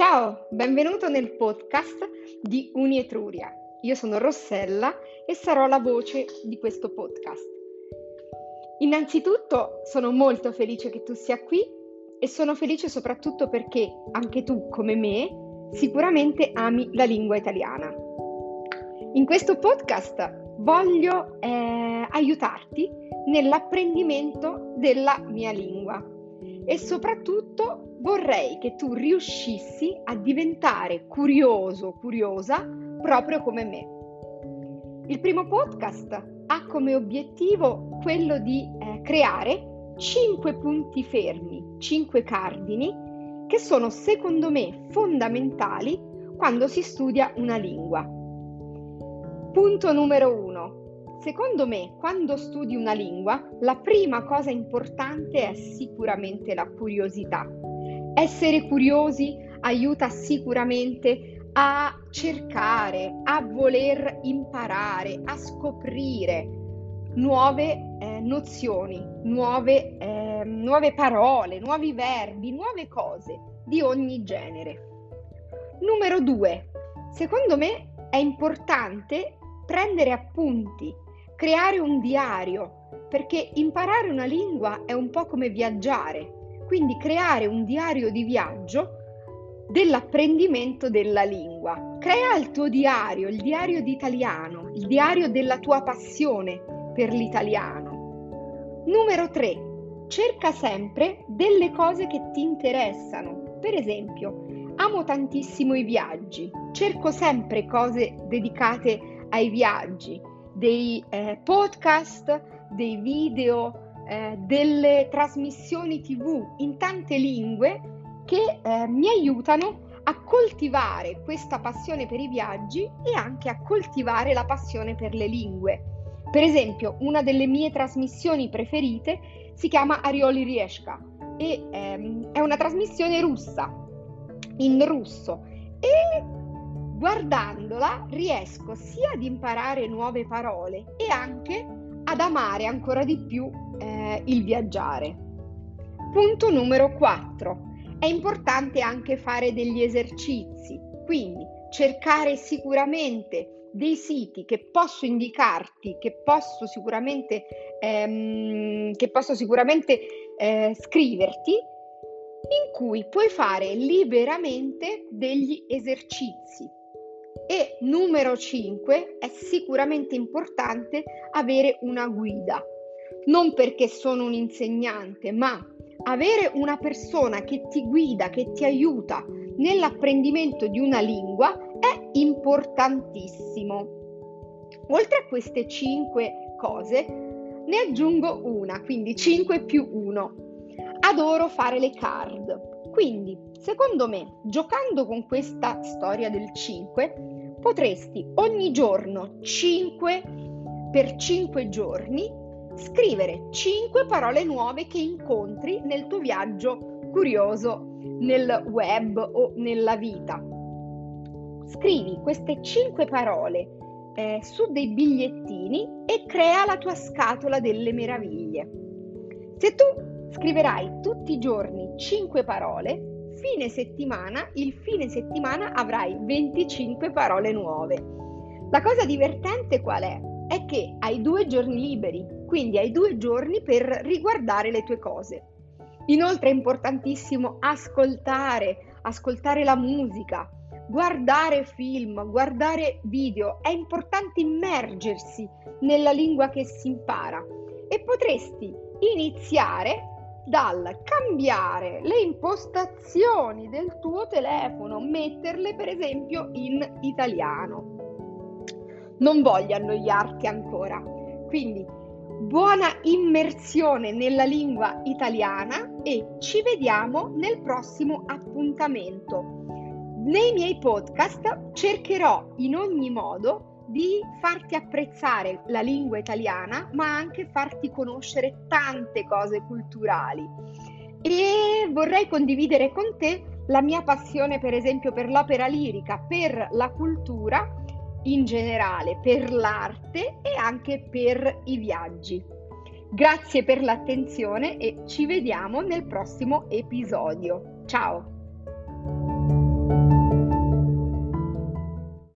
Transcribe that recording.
Ciao, benvenuto nel podcast di Unietruria. Io sono Rossella e sarò la voce di questo podcast. Innanzitutto sono molto felice che tu sia qui e sono felice soprattutto perché anche tu, come me, sicuramente ami la lingua italiana. In questo podcast voglio eh, aiutarti nell'apprendimento della mia lingua e soprattutto vorrei che tu riuscissi a diventare curioso, curiosa, proprio come me. Il primo podcast ha come obiettivo quello di eh, creare 5 punti fermi, 5 cardini che sono secondo me fondamentali quando si studia una lingua. Punto numero 1. Secondo me, quando studi una lingua, la prima cosa importante è sicuramente la curiosità. Essere curiosi aiuta sicuramente a cercare, a voler imparare, a scoprire nuove eh, nozioni, nuove, eh, nuove parole, nuovi verbi, nuove cose di ogni genere. Numero due, secondo me è importante prendere appunti creare un diario, perché imparare una lingua è un po' come viaggiare, quindi creare un diario di viaggio dell'apprendimento della lingua. Crea il tuo diario, il diario d'italiano, il diario della tua passione per l'italiano. Numero 3. Cerca sempre delle cose che ti interessano. Per esempio, amo tantissimo i viaggi, cerco sempre cose dedicate ai viaggi dei eh, podcast, dei video, eh, delle trasmissioni tv in tante lingue che eh, mi aiutano a coltivare questa passione per i viaggi e anche a coltivare la passione per le lingue. Per esempio, una delle mie trasmissioni preferite si chiama Arioli Riesca e ehm, è una trasmissione russa, in russo, e guardandola riesco sia ad imparare nuove parole e anche ad amare ancora di più eh, il viaggiare. Punto numero 4. È importante anche fare degli esercizi, quindi cercare sicuramente dei siti che posso indicarti, che posso sicuramente, ehm, che posso sicuramente eh, scriverti, in cui puoi fare liberamente degli esercizi e numero 5 è sicuramente importante avere una guida. Non perché sono un insegnante, ma avere una persona che ti guida, che ti aiuta nell'apprendimento di una lingua è importantissimo. Oltre a queste 5 cose, ne aggiungo una, quindi 5 più 1. Adoro fare le card. Quindi, secondo me, giocando con questa storia del 5, potresti ogni giorno 5 per 5 giorni scrivere 5 parole nuove che incontri nel tuo viaggio curioso nel web o nella vita. Scrivi queste 5 parole eh, su dei bigliettini e crea la tua scatola delle meraviglie. Se tu scriverai tutti i giorni 5 parole, fine settimana, il fine settimana avrai 25 parole nuove. La cosa divertente qual è? È che hai due giorni liberi, quindi hai due giorni per riguardare le tue cose. Inoltre è importantissimo ascoltare, ascoltare la musica, guardare film, guardare video. È importante immergersi nella lingua che si impara e potresti iniziare dal cambiare le impostazioni del tuo telefono, metterle per esempio in italiano. Non voglio annoiarti ancora, quindi buona immersione nella lingua italiana e ci vediamo nel prossimo appuntamento. Nei miei podcast cercherò in ogni modo di farti apprezzare la lingua italiana, ma anche farti conoscere tante cose culturali. E vorrei condividere con te la mia passione, per esempio, per l'opera lirica, per la cultura in generale, per l'arte e anche per i viaggi. Grazie per l'attenzione e ci vediamo nel prossimo episodio. Ciao!